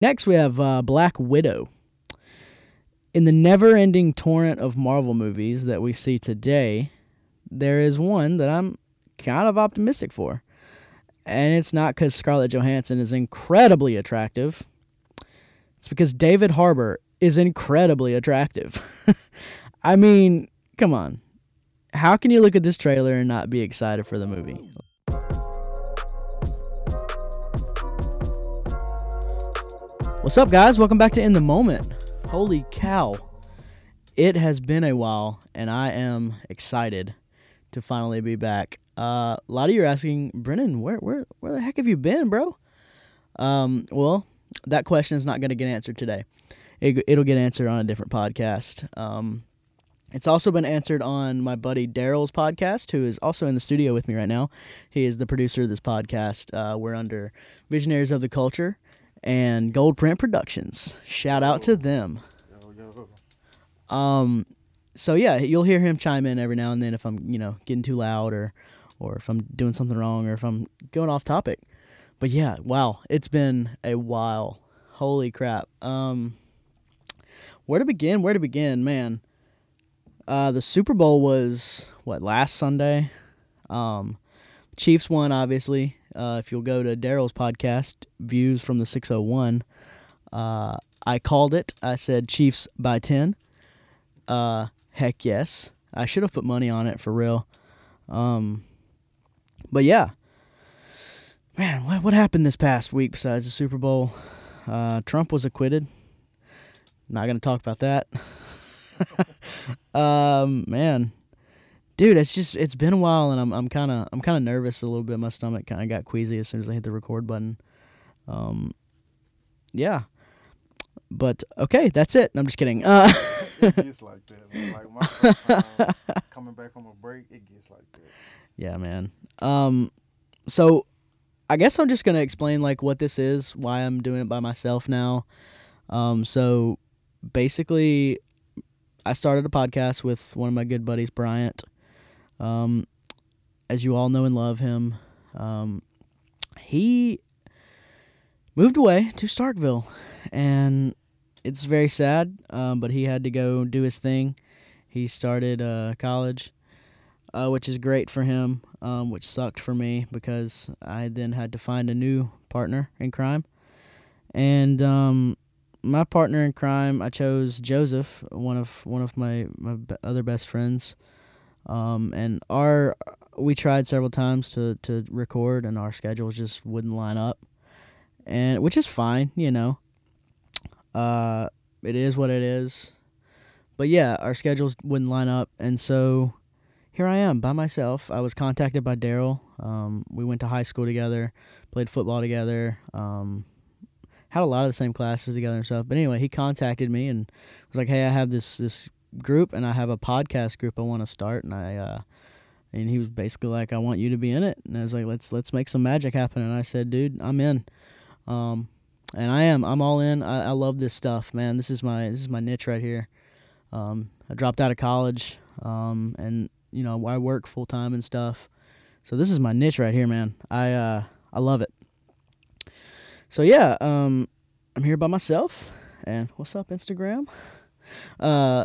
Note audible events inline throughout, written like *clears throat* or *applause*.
Next, we have uh, Black Widow. In the never ending torrent of Marvel movies that we see today, there is one that I'm kind of optimistic for. And it's not because Scarlett Johansson is incredibly attractive, it's because David Harbour is incredibly attractive. *laughs* I mean, come on. How can you look at this trailer and not be excited for the movie? What's up, guys? Welcome back to In the Moment. Holy cow. It has been a while, and I am excited to finally be back. Uh, a lot of you are asking, Brennan, where, where, where the heck have you been, bro? Um, well, that question is not going to get answered today. It, it'll get answered on a different podcast. Um, it's also been answered on my buddy Daryl's podcast, who is also in the studio with me right now. He is the producer of this podcast. Uh, we're under Visionaries of the Culture and Goldprint Productions. Shout out to them. Um, so yeah, you'll hear him chime in every now and then if I'm, you know, getting too loud or, or if I'm doing something wrong or if I'm going off topic. But yeah, wow, it's been a while. Holy crap. Um, where to begin? Where to begin, man? Uh, the Super Bowl was what last Sunday. Um, Chiefs won, obviously. Uh, if you'll go to Daryl's podcast, Views from the 601, uh, I called it. I said Chiefs by 10. Uh, heck yes. I should have put money on it for real. Um, but yeah. Man, what, what happened this past week besides the Super Bowl? Uh, Trump was acquitted. Not going to talk about that. *laughs* um, man, dude, it's just it's been a while, and I'm I'm kind of I'm kind of nervous a little bit. My stomach kind of got queasy as soon as I hit the record button. Um, yeah, but okay, that's it. I'm just kidding. Uh, it gets like that. Like my first time coming back from a break, it gets like that. Yeah, man. Um, so I guess I'm just gonna explain like what this is, why I'm doing it by myself now. Um, so basically, I started a podcast with one of my good buddies, Bryant. Um, as you all know and love him, um, he moved away to Starkville, and it's very sad. Um, but he had to go do his thing. He started uh, college, uh, which is great for him, um, which sucked for me because I then had to find a new partner in crime, and um, my partner in crime, I chose Joseph, one of one of my my other best friends. Um, and our we tried several times to to record, and our schedules just wouldn't line up, and which is fine, you know. Uh, it is what it is, but yeah, our schedules wouldn't line up, and so here I am by myself. I was contacted by Daryl. Um, we went to high school together, played football together. Um, had a lot of the same classes together and stuff. But anyway, he contacted me and was like, "Hey, I have this this group and I have a podcast group I want to start." And I uh, and he was basically like, "I want you to be in it." And I was like, "Let's let's make some magic happen." And I said, "Dude, I'm in." Um, and I am. I'm all in. I, I love this stuff, man. This is my this is my niche right here. Um, I dropped out of college, um, and you know I work full time and stuff. So this is my niche right here, man. I uh, I love it. So yeah, um, I'm here by myself. And what's up, Instagram? *laughs* Uh,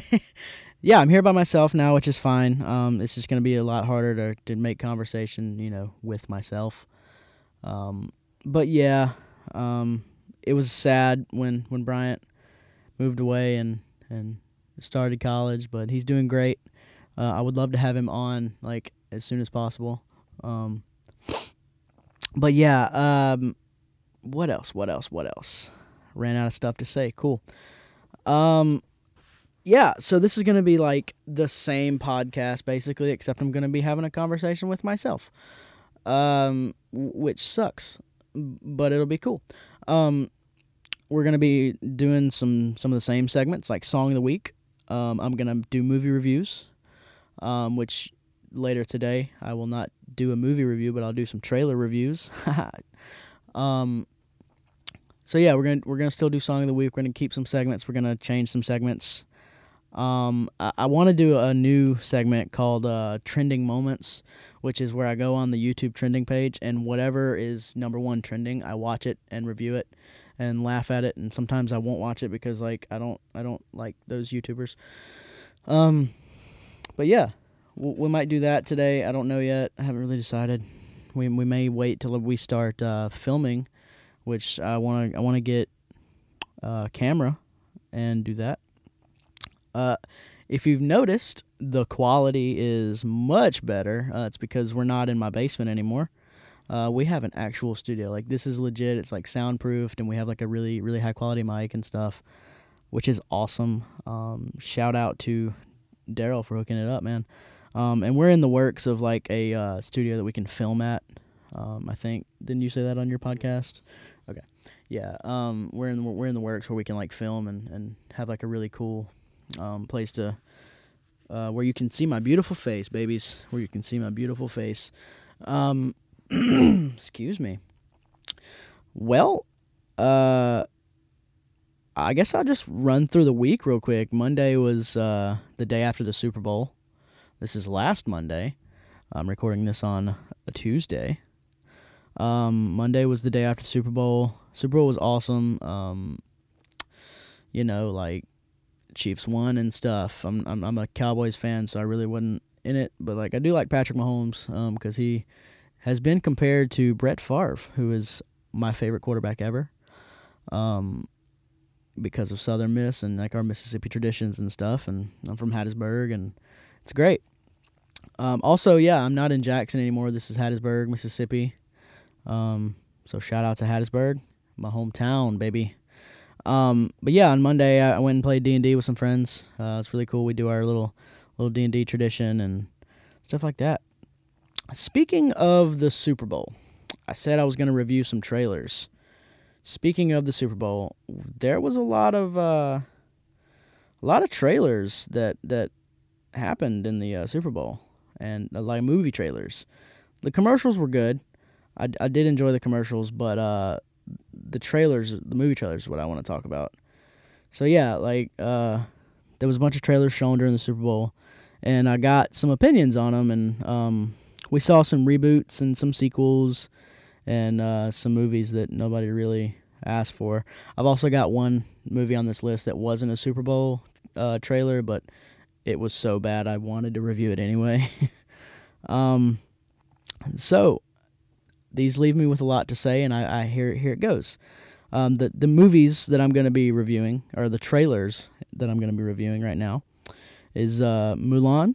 *laughs* yeah, I'm here by myself now, which is fine. Um, it's just gonna be a lot harder to to make conversation, you know, with myself. Um, but yeah, um, it was sad when when Bryant moved away and and started college, but he's doing great. Uh, I would love to have him on like as soon as possible. Um, but yeah, um, what else? What else? What else? Ran out of stuff to say. Cool. Um, yeah. So this is gonna be like the same podcast basically, except I'm gonna be having a conversation with myself. Um, which sucks, but it'll be cool. Um, we're gonna be doing some some of the same segments like song of the week. Um, I'm gonna do movie reviews, um, which later today I will not do a movie review, but I'll do some trailer reviews. *laughs* um, so yeah, we're gonna we're gonna still do song of the week. We're gonna keep some segments. We're gonna change some segments. Um, I, I want to do a new segment called uh, trending moments, which is where I go on the YouTube trending page and whatever is number one trending, I watch it and review it, and laugh at it, and sometimes I won't watch it because like I don't I don't like those YouTubers. Um, but yeah, we, we might do that today. I don't know yet. I haven't really decided. We we may wait till we start uh, filming, which I want to I want to get a camera and do that. Uh, if you've noticed, the quality is much better. Uh, it's because we're not in my basement anymore. Uh, we have an actual studio. Like this is legit. It's like soundproofed, and we have like a really really high quality mic and stuff, which is awesome. Um, shout out to Daryl for hooking it up, man. Um, and we're in the works of like a uh, studio that we can film at. Um, I think didn't you say that on your podcast? Okay, yeah. Um, we're in we're in the works where we can like film and, and have like a really cool um, place to uh, where you can see my beautiful face, babies. Where you can see my beautiful face. Um, *clears throat* excuse me. Well, uh, I guess I'll just run through the week real quick. Monday was uh, the day after the Super Bowl. This is last Monday. I'm recording this on a Tuesday. Um, Monday was the day after Super Bowl. Super Bowl was awesome. Um, you know, like Chiefs won and stuff. I'm I'm I'm a Cowboys fan, so I really wasn't in it, but like I do like Patrick Mahomes um cuz he has been compared to Brett Favre, who is my favorite quarterback ever. Um because of Southern Miss and like our Mississippi traditions and stuff and I'm from Hattiesburg and it's great. Um, also, yeah, I'm not in Jackson anymore. This is Hattiesburg, Mississippi. Um, so shout out to Hattiesburg, my hometown, baby. Um, but yeah, on Monday I went and played D and D with some friends. Uh, it's really cool. We do our little little D and D tradition and stuff like that. Speaking of the Super Bowl, I said I was going to review some trailers. Speaking of the Super Bowl, there was a lot of uh, a lot of trailers that that happened in the uh, Super Bowl and uh, like movie trailers. The commercials were good. I, I did enjoy the commercials, but uh, the trailers, the movie trailers, is what I want to talk about. So yeah, like uh, there was a bunch of trailers shown during the Super Bowl, and I got some opinions on them, and um, we saw some reboots and some sequels, and uh, some movies that nobody really asked for. I've also got one movie on this list that wasn't a Super Bowl uh, trailer, but it was so bad I wanted to review it anyway. *laughs* um, so these leave me with a lot to say, and I, I here here it goes. Um, the the movies that I'm going to be reviewing, or the trailers that I'm going to be reviewing right now, is uh, Mulan,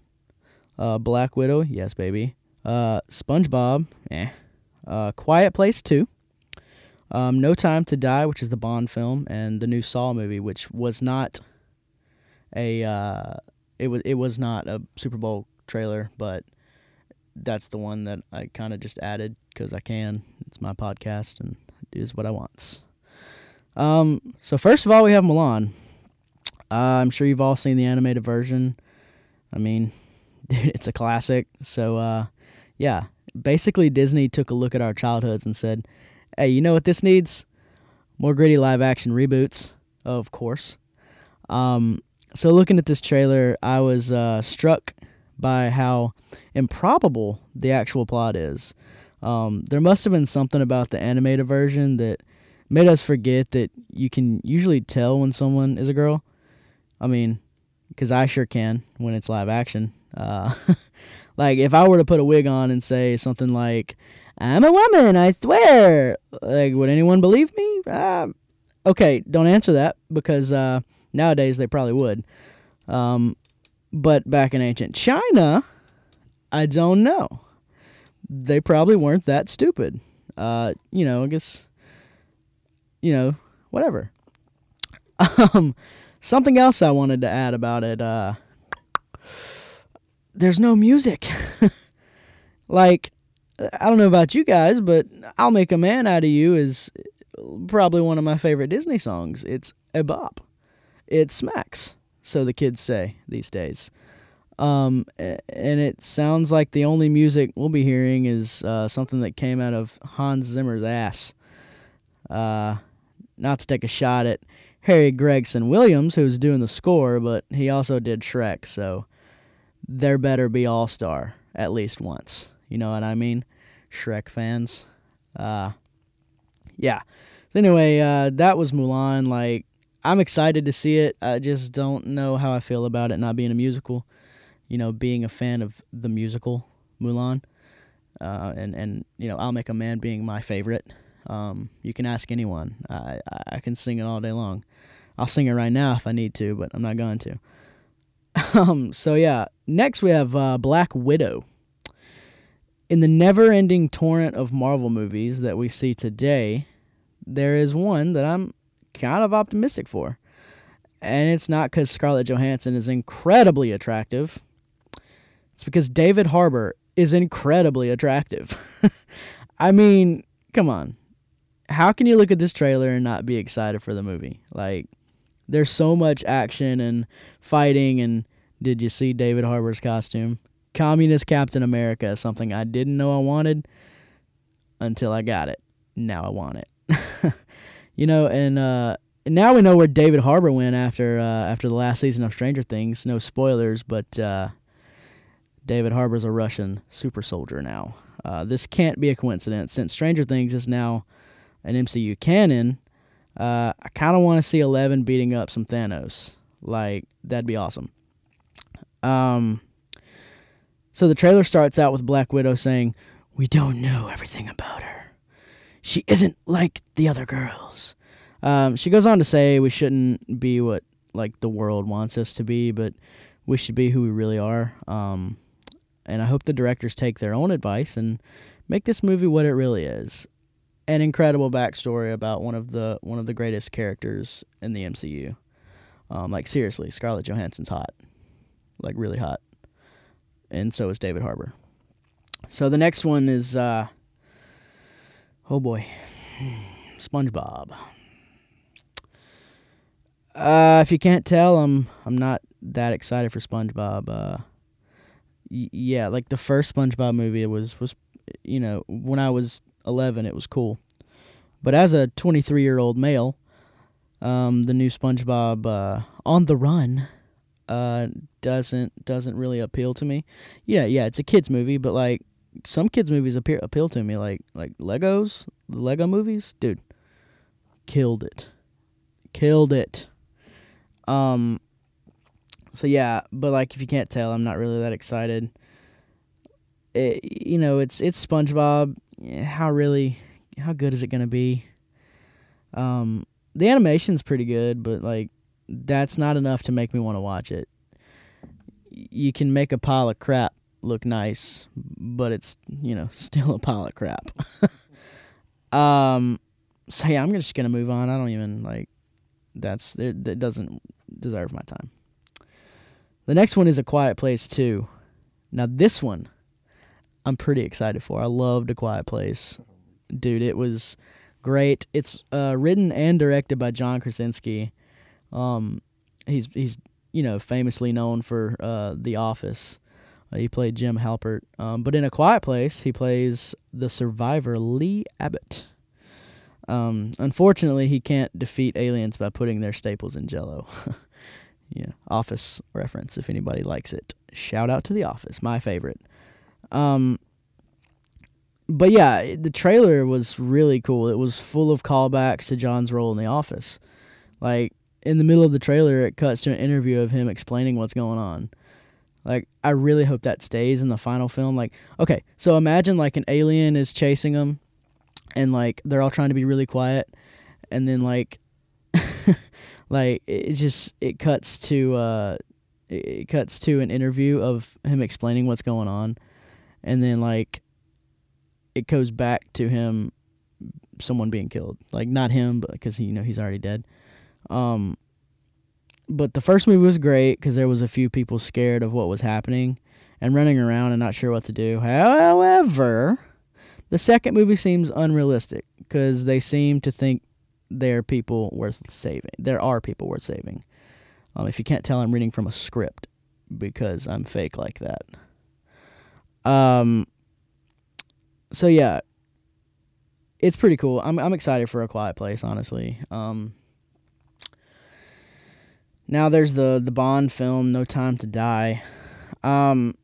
uh, Black Widow, yes baby, uh, SpongeBob, eh, uh, Quiet Place Two, um, No Time to Die, which is the Bond film, and the new Saw movie, which was not a uh, it was it was not a Super Bowl trailer, but that's the one that I kind of just added because I can. It's my podcast and it is what I want. Um, so first of all, we have Mulan. Uh, I'm sure you've all seen the animated version. I mean, *laughs* it's a classic. So uh, yeah, basically Disney took a look at our childhoods and said, "Hey, you know what this needs? More gritty live action reboots, of course." Um, so looking at this trailer, I was uh, struck by how improbable the actual plot is. Um, there must have been something about the animated version that made us forget that you can usually tell when someone is a girl. I mean, because I sure can when it's live action. Uh, *laughs* like if I were to put a wig on and say something like, "I'm a woman, I swear," like would anyone believe me? Uh, okay, don't answer that because uh, nowadays they probably would. Um, but back in ancient China, I don't know. They probably weren't that stupid. Uh, you know, I guess, you know, whatever. *laughs* Um, something else I wanted to add about it. Uh, there's no music. *laughs* like, I don't know about you guys, but "I'll Make a Man Out of You" is probably one of my favorite Disney songs. It's a bop. It smacks so the kids say these days. Um, and it sounds like the only music we'll be hearing is uh, something that came out of Hans Zimmer's ass. Uh, not to take a shot at Harry Gregson Williams, who's doing the score, but he also did Shrek, so there better be All Star at least once. You know what I mean? Shrek fans. Uh, yeah. So anyway, uh, that was Mulan. Like, I'm excited to see it. I just don't know how I feel about it not being a musical. You know, being a fan of the musical Mulan, uh, and and you know, I'll Make a Man being my favorite. Um, you can ask anyone. I I can sing it all day long. I'll sing it right now if I need to, but I'm not going to. *laughs* Um, so yeah, next we have uh, Black Widow. In the never-ending torrent of Marvel movies that we see today, there is one that I'm kind of optimistic for. And it's not because Scarlett Johansson is incredibly attractive. It's because David Harbour is incredibly attractive. *laughs* I mean, come on. How can you look at this trailer and not be excited for the movie? Like, there's so much action and fighting. And did you see David Harbour's costume? Communist Captain America is something I didn't know I wanted until I got it. Now I want it. *laughs* you know, and uh, now we know where David Harbour went after uh, after the last season of Stranger Things. No spoilers, but uh, David Harbour's a Russian super soldier now. Uh, this can't be a coincidence since Stranger Things is now an MCU canon. Uh, I kind of want to see Eleven beating up some Thanos. Like that'd be awesome. Um. So the trailer starts out with Black Widow saying, "We don't know everything about her. She isn't like the other girls." Um, she goes on to say we shouldn't be what like the world wants us to be, but we should be who we really are. Um, and I hope the directors take their own advice and make this movie what it really is. An incredible backstory about one of the one of the greatest characters in the MCU. Um, like seriously, Scarlett Johansson's hot, like really hot, and so is David Harbour. So the next one is, uh, oh boy, SpongeBob. Uh, if you can't tell, I'm I'm not that excited for SpongeBob. Uh, y- yeah, like the first SpongeBob movie was was, you know, when I was 11, it was cool. But as a 23 year old male, um, the new SpongeBob uh, on the Run uh, doesn't doesn't really appeal to me. Yeah, yeah, it's a kids movie, but like some kids movies appeal appeal to me, like like Legos, the Lego movies, dude, killed it, killed it. Um. So yeah, but like if you can't tell, I'm not really that excited. It, you know, it's it's SpongeBob. How really, how good is it gonna be? Um, the animation's pretty good, but like that's not enough to make me want to watch it. You can make a pile of crap look nice, but it's you know *laughs* still a pile of crap. *laughs* um, so yeah, I'm just gonna move on. I don't even like. That's it. That doesn't deserve my time. The next one is A Quiet Place too. Now, this one I'm pretty excited for. I loved A Quiet Place. Dude, it was great. It's uh, written and directed by John Krasinski. Um, he's he's you know famously known for uh, The Office. Uh, he played Jim Halpert. Um, but in A Quiet Place, he plays the survivor Lee Abbott. Um, unfortunately, he can't defeat aliens by putting their staples in Jello. *laughs* yeah, Office reference if anybody likes it. Shout out to The Office, my favorite. Um, but yeah, the trailer was really cool. It was full of callbacks to John's role in The Office. Like in the middle of the trailer, it cuts to an interview of him explaining what's going on. Like I really hope that stays in the final film. Like okay, so imagine like an alien is chasing them, and like they're all trying to be really quiet, and then like, *laughs* like it just it cuts to uh, it cuts to an interview of him explaining what's going on, and then like it goes back to him someone being killed like not him but because you know he's already dead um but the first movie was great because there was a few people scared of what was happening and running around and not sure what to do however the second movie seems unrealistic because they seem to think there are people worth saving there are people worth saving um, if you can't tell i'm reading from a script because i'm fake like that um so yeah, it's pretty cool. I'm I'm excited for a quiet place, honestly. Um, now there's the the Bond film, No Time to Die. Um,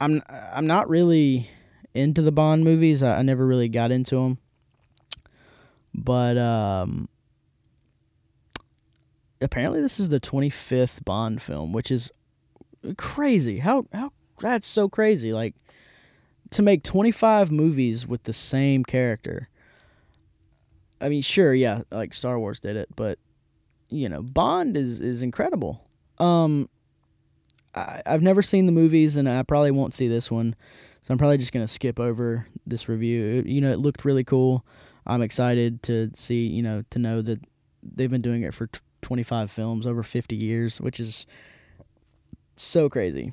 I'm I'm not really into the Bond movies. I, I never really got into them. but um, apparently this is the 25th Bond film, which is crazy. How how that's so crazy. Like to make 25 movies with the same character. I mean, sure, yeah, like Star Wars did it, but you know, Bond is is incredible. Um I, I've never seen the movies, and I probably won't see this one, so I'm probably just gonna skip over this review. It- you know, it looked really cool. I'm excited to see, you know, to know that they've been doing it for t- 25 films over 50 years, which is so crazy.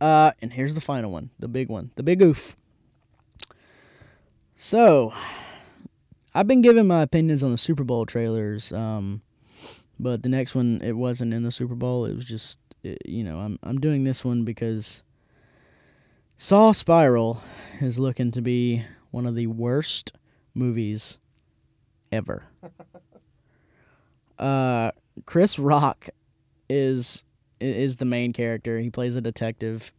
Uh, and here's the final one, the big one, the big oof. So, I've been giving my opinions on the Super Bowl trailers, um, but the next one it wasn't in the Super Bowl. It was just, uh, you know, I'm I'm doing this one because Saw Spiral is looking to be one of the worst movies ever. *laughs* uh, Chris Rock is is the main character. He plays a detective.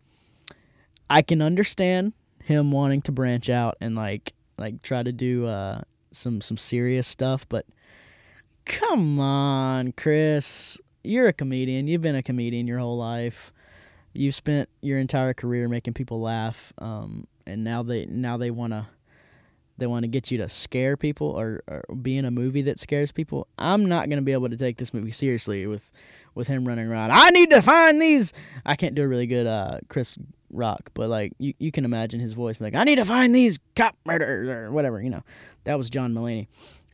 I can understand him wanting to branch out and like like try to do uh some some serious stuff, but come on, Chris. You're a comedian. You've been a comedian your whole life. You've spent your entire career making people laugh, um, and now they now they wanna they want to get you to scare people or, or be in a movie that scares people. I'm not gonna be able to take this movie seriously with with him running around. I need to find these. I can't do a really good uh, Chris Rock, but like you, you can imagine his voice like, I need to find these cop murderers or whatever. You know, that was John Mulaney.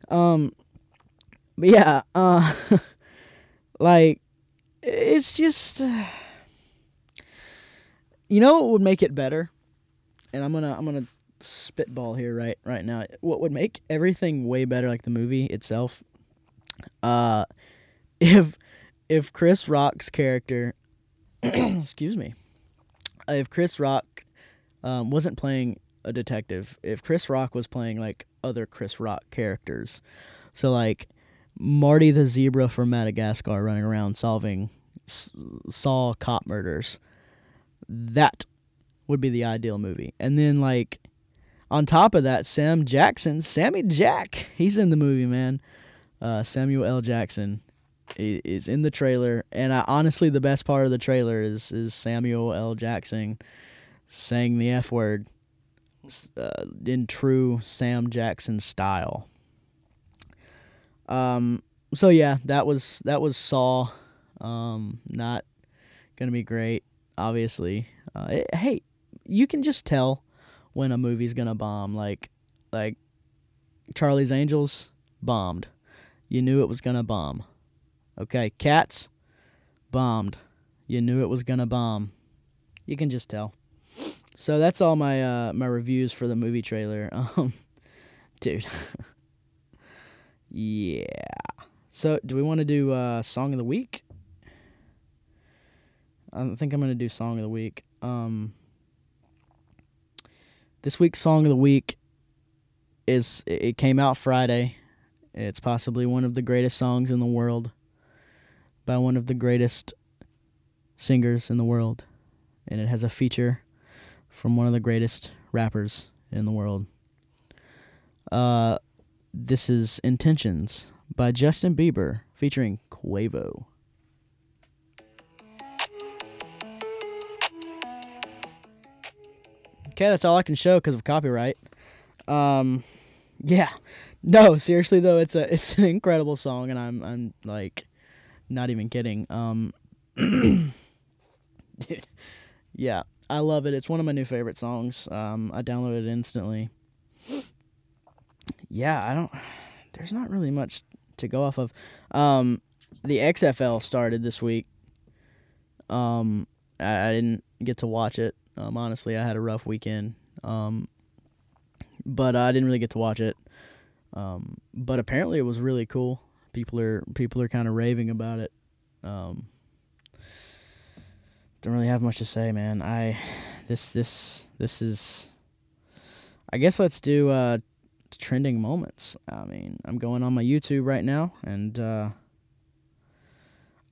Um, but yeah, uh, *laughs* like it's just, *sighs* you know, what would make it better, and I'm gonna I'm gonna spitball here right right now. What would make everything way better, like the movie itself, uh, *laughs* if if Chris Rock's character, *clears throat* excuse me, if Chris Rock um, wasn't playing a detective, if Chris Rock was playing like other Chris Rock characters, so like Marty the zebra from Madagascar running around solving s- saw cop murders, that would be the ideal movie. And then like on top of that, Sam Jackson, Sammy Jack, he's in the movie, man. Uh, Samuel L. Jackson is in the trailer, and I, honestly, the best part of the trailer is is Samuel L. Jackson saying the F word uh, in true Sam Jackson style. Um. So yeah, that was that was Saw. Um. Not gonna be great, obviously. Uh, it- hey, you can just tell when a movie's gonna bomb. Like, like Charlie's Angels bombed. You knew it was gonna bomb. Okay, Cats bombed. You knew it was gonna bomb. You can just tell. So that's all my uh, my reviews for the movie trailer. *laughs* Um, dude. *laughs* yeah. So do we want to do uh, song of the week? I think I'm gonna do song of the week. Um, this week's song of the week is it came out Friday. It's possibly one of the greatest songs in the world by one of the greatest singers in the world, and it has a feature from one of the greatest rappers in the world. Uh, this is Intentions by Justin Bieber featuring Quavo. Okay, that's all I can show because of copyright. Um, yeah, no, seriously though, it's a it's an incredible song, and I'm I'm like not even kidding. Um, *coughs* dude, yeah, I love it. It's one of my new favorite songs. Um, I downloaded it instantly. Yeah, I don't. There's not really much to go off of. Um, the XFL started this week. Um, I, I didn't get to watch it. Um, honestly, I had a rough weekend. Um, but I didn't really get to watch it. Um, but apparently it was really cool. People are people are kind of raving about it. Um, don't really have much to say, man. I this this this is. I guess let's do uh, trending moments. I mean, I'm going on my YouTube right now, and uh,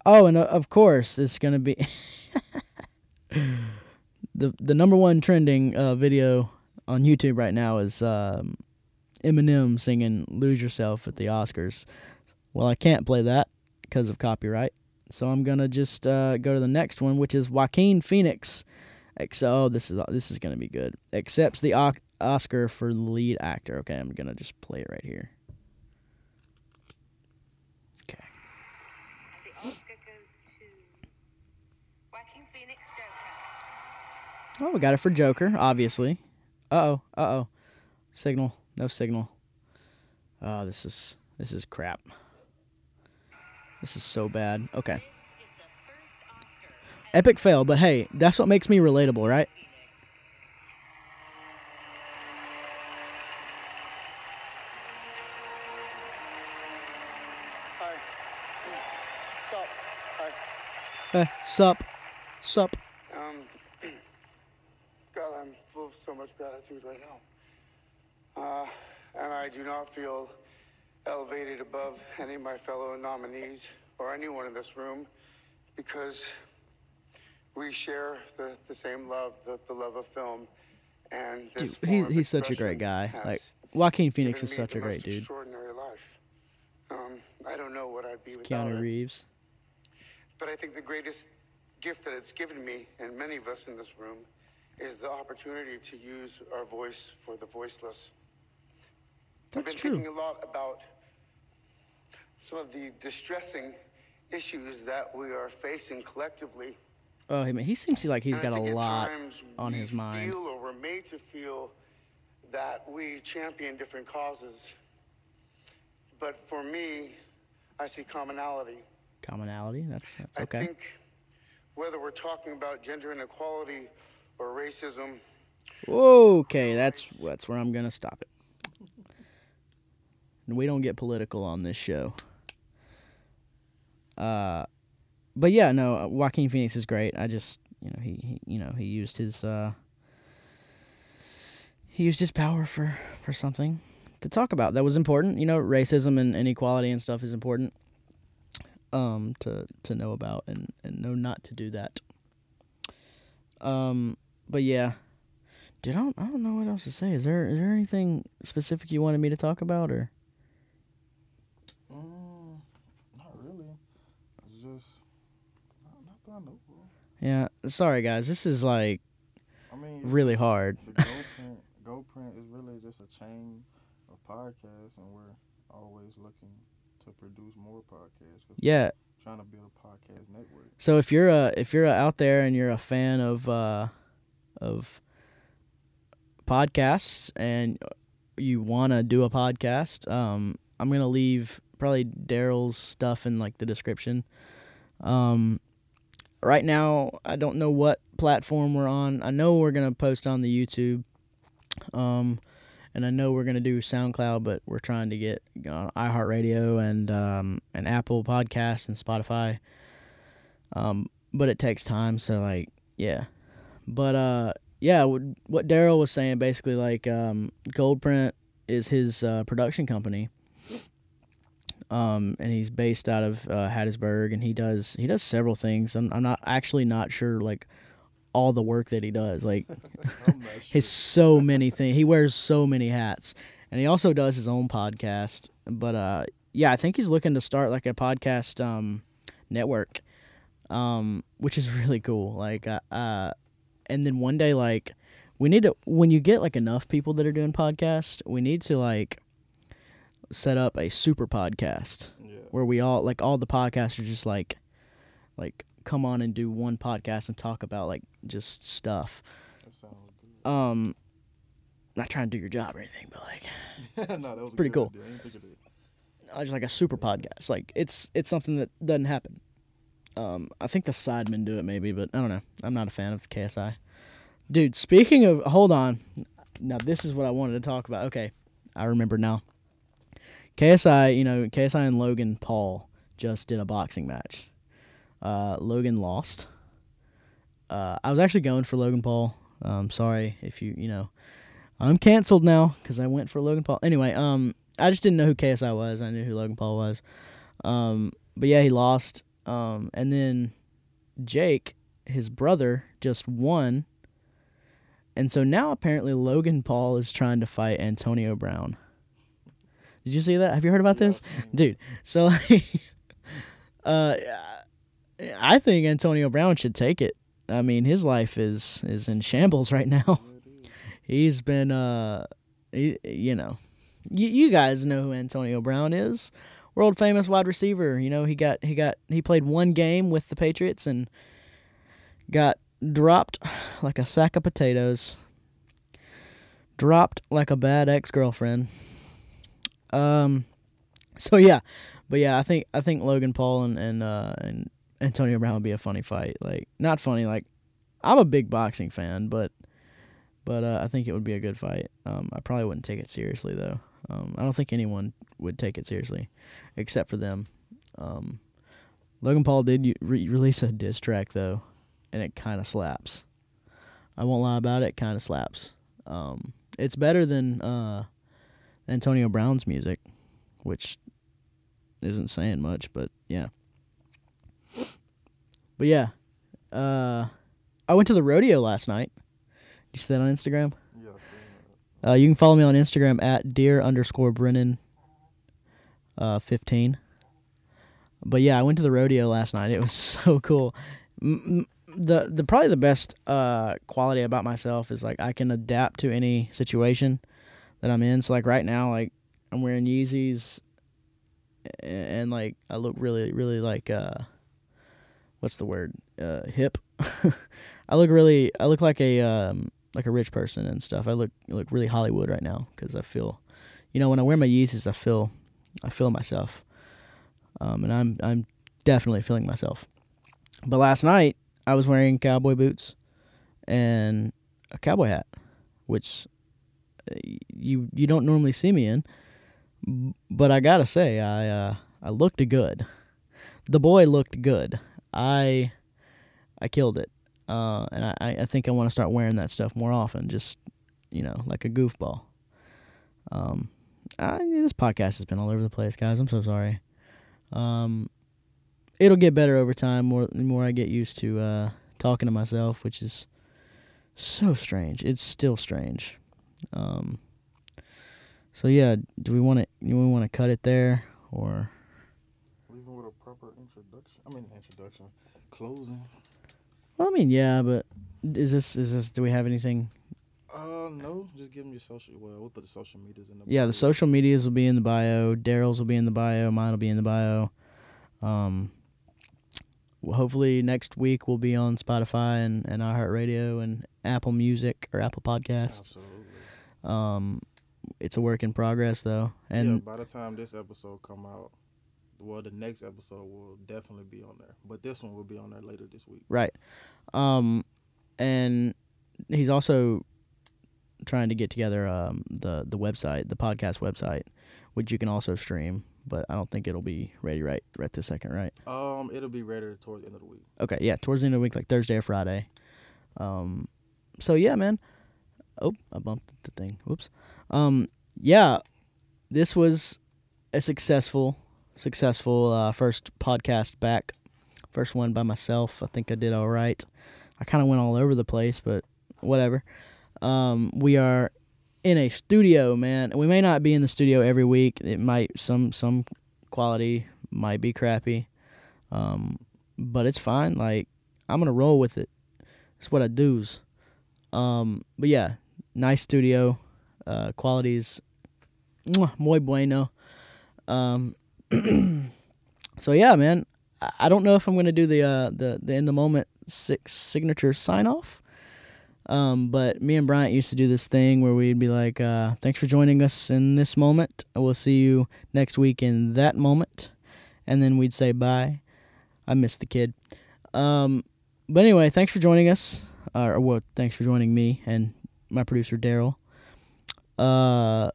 oh, and uh, of course it's gonna be *laughs* the the number one trending uh, video on YouTube right now is um, Eminem singing "Lose Yourself" at the Oscars. Well, I can't play that because of copyright, so I'm gonna just uh, go to the next one, which is Joaquin Phoenix. Ex- oh, this is this is gonna be good. Accepts the o- Oscar for lead actor. Okay, I'm gonna just play it right here. Okay. The Oscar goes to Joaquin Phoenix Joker. Oh, we got it for Joker, obviously. Uh oh, uh oh. Signal, no signal. Oh, this is this is crap. This is so bad. Okay. Epic fail, but hey, that's what makes me relatable, right? Sup? Eh, sup, sup. Um, *clears throat* God, I'm full of so much gratitude right now. Uh, and I do not feel elevated above any of my fellow nominees or anyone in this room because we share the, the same love, the, the love of film. And Dude, he's he's such a great guy. Like Joaquin Phoenix is such a great dude. Extraordinary life. Um, I don't know what I'd be It's without Keanu it. Reeves. But I think the greatest gift that it's given me, and many of us in this room, is the opportunity to use our voice for the voiceless. I've been true. thinking a lot about some of the distressing issues that we are facing collectively. Oh, I mean, he seems like he's I got a lot on his mind. Feel or we're made to feel that we champion different causes. But for me, I see commonality. Commonality. That's that's I okay. think whether we're talking about gender inequality or racism, Okay, that's that's where I'm gonna stop it. And we don't get political on this show. Uh, but yeah, no, Joaquin Phoenix is great. I just, you know, he, he you know, he used his uh, he used his power for for something to talk about that was important. You know, racism and inequality and stuff is important. Um, to to know about and and know not to do that. Um, but yeah, Dude, I don't, I don't know what else to say. Is there is there anything specific you wanted me to talk about, or Mm, not really. It's just not, not that I know, bro. Yeah? Sorry, guys. This is like I mean, really hard. The *laughs* Goldprint, Goldprint is really just a chain of podcasts, and we're always looking to produce more podcasts. Yeah. trying to build a podcast network. So if you're a if you're a, out there and you're a fan of uh, of podcasts and you want to do a podcast, um, I'm gonna leave probably Daryl's stuff in like the description. Um, right now, I don't know what platform we're on. I know we're gonna post on the YouTube, um, and I know we're gonna do SoundCloud, but we're trying to get on iHeartRadio and um, and Apple Podcasts and Spotify. Um, but it takes time, so like, yeah. But uh, yeah, what, Daryl was saying basically, like, um, Goldprint is his uh, production company. Um, and he's based out of uh, Hattiesburg, and he does he does several things. I'm I'm not actually not sure like all the work that he does. Like I'm not sure. his so many things. He wears so many hats, and he also does his own podcast. But uh, yeah, I think he's looking to start like a podcast um network, um, which is really cool. Like uh, uh, and then one day like we need to when you get like enough people that are doing podcasts, we need to like set up a super podcast yeah. where we all like all the podcasts are just like like come on and do one podcast and talk about like just stuff. That sounds good. um not trying to do your job or anything but like *laughs* no, that was pretty cool. I didn't think of that. uh, just like a super podcast. Like it's it's something that doesn't happen. Um i think the sidemen do it maybe but i don't know. I'm not a fan of ksi dude speaking of hold on. Now this is what i wanted to talk about. Okay i remember now ksi you know ksi and logan paul just did a boxing match uh logan lost uh i was actually going for logan paul um sorry if you you know i'm canceled now because i went for logan paul anyway um I just didn't know who KSI was. I knew who Logan Paul was. Um, but yeah, he lost. Um, and then Jake, his brother, just won. And so now apparently Logan Paul is trying to fight Antonio Brown. Did you see that? Have you heard about this, I've seen it. dude? So *laughs* like, uh, I think Antonio Brown should take it. I mean, his life is is in shambles right now. Yeah, it is. He's been, uh, he, you know, you you guys know who Antonio Brown is, world famous wide receiver. You know, he got he got he played one game with the Patriots and got dropped like a sack of potatoes. Dropped like a bad ex girlfriend. Um, so yeah, but yeah, I think I think Logan Paul and and uh, and Antonio Brown would be a funny fight. Like not funny, like I'm a big boxing fan, but but uh, I think it would be a good fight. Um, I probably wouldn't take it seriously though. Um, I don't think anyone would take it seriously, except for them. Um, Logan Paul did re- release a diss track though, and it kind of slaps. I won't lie about it. Kind of slaps. Um, it's better than uh, Antonio Brown's music, which isn't saying much, but yeah. But yeah, uh, I went to the rodeo last night. You see that on Instagram? Yeah, I've seen that. Uh, you can follow me on Instagram at dear underscore Brennan uh, 15. But yeah, I went to the rodeo last night. It was *laughs* so cool. M- the the probably the best uh, quality about myself is like I can adapt to any situation that I'm in. So like right now, like I'm wearing Yeezys, a- and like I look really really like uh, what's the word uh, hip. *laughs* I look really I look like a um, like a rich person and stuff. I look look really Hollywood right now because I feel, you know, when I wear my Yeezys, I feel, I feel myself, um, and I'm I'm definitely feeling myself. But last night I was wearing cowboy boots and a cowboy hat, which you you don't normally see me in. But I gotta say, I uh, I looked good. The boy looked good. I I killed it. Uh, and I, I think I want to start wearing that stuff more often, just you know, like a goofball. Um, I, this podcast has been all over the place, guys. I'm so sorry. Um, it'll get better over time. More, the more I get used to uh, talking to myself, which is so strange. It's still strange. Um, so yeah, do we want to? Do we want to cut it there, or Even with a proper introduction. I mean, introduction. Closing. well, I mean, yeah, but is this is this? Do we have anything Uh, no. Just give them your social. Well, we'll put the social medias in the. Yeah, the social medias will be in the bio. Daryl's will be in the bio. Mine will be in the bio. Um, hopefully next week we'll be on Spotify and and iHeartRadio and Apple Music or Apple Podcasts. Absolutely. Um, it's a work in progress though, yeah, and by the time this episode come out, well, the next episode will definitely be on there. But this one will be on there later this week. right. Um, and he's also trying to get together um the the website, the podcast website, which you can also stream. But I don't think it'll be ready right right this second, right? Um, it'll be ready towards the end of the week. Okay, yeah, towards the end of the week, like Thursday or Friday. Um, so yeah, man. Oh, I bumped the thing. Whoops. Um, yeah, this was a successful, successful uh, first podcast back. First one by myself. I think I did all right. I kind of went all over the place, but whatever. Um, we are in a studio, man. We may not be in the studio every week. It might some some quality might be crappy. Um, but it's fine. Like I'm gonna roll with it. It's what I do's. Um, but yeah, nice studio. Uh, qualities, muy bueno. Um, *clears throat* so yeah, man. I- don't know if I'm gonna do the uh the the in the moment six signature sign off. Um, but me and Bryant used to do this thing where we'd be like, uh, "Thanks for joining us in this moment. We'll see you next week in that moment," and then we'd say bye. I miss the kid. Um, but anyway, thanks for joining us. Or well, thanks for joining me and my producer Daryl. Uh,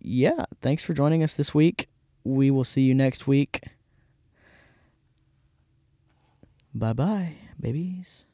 yeah, thanks for joining us this week. We will see you next week. Bye bye, babies.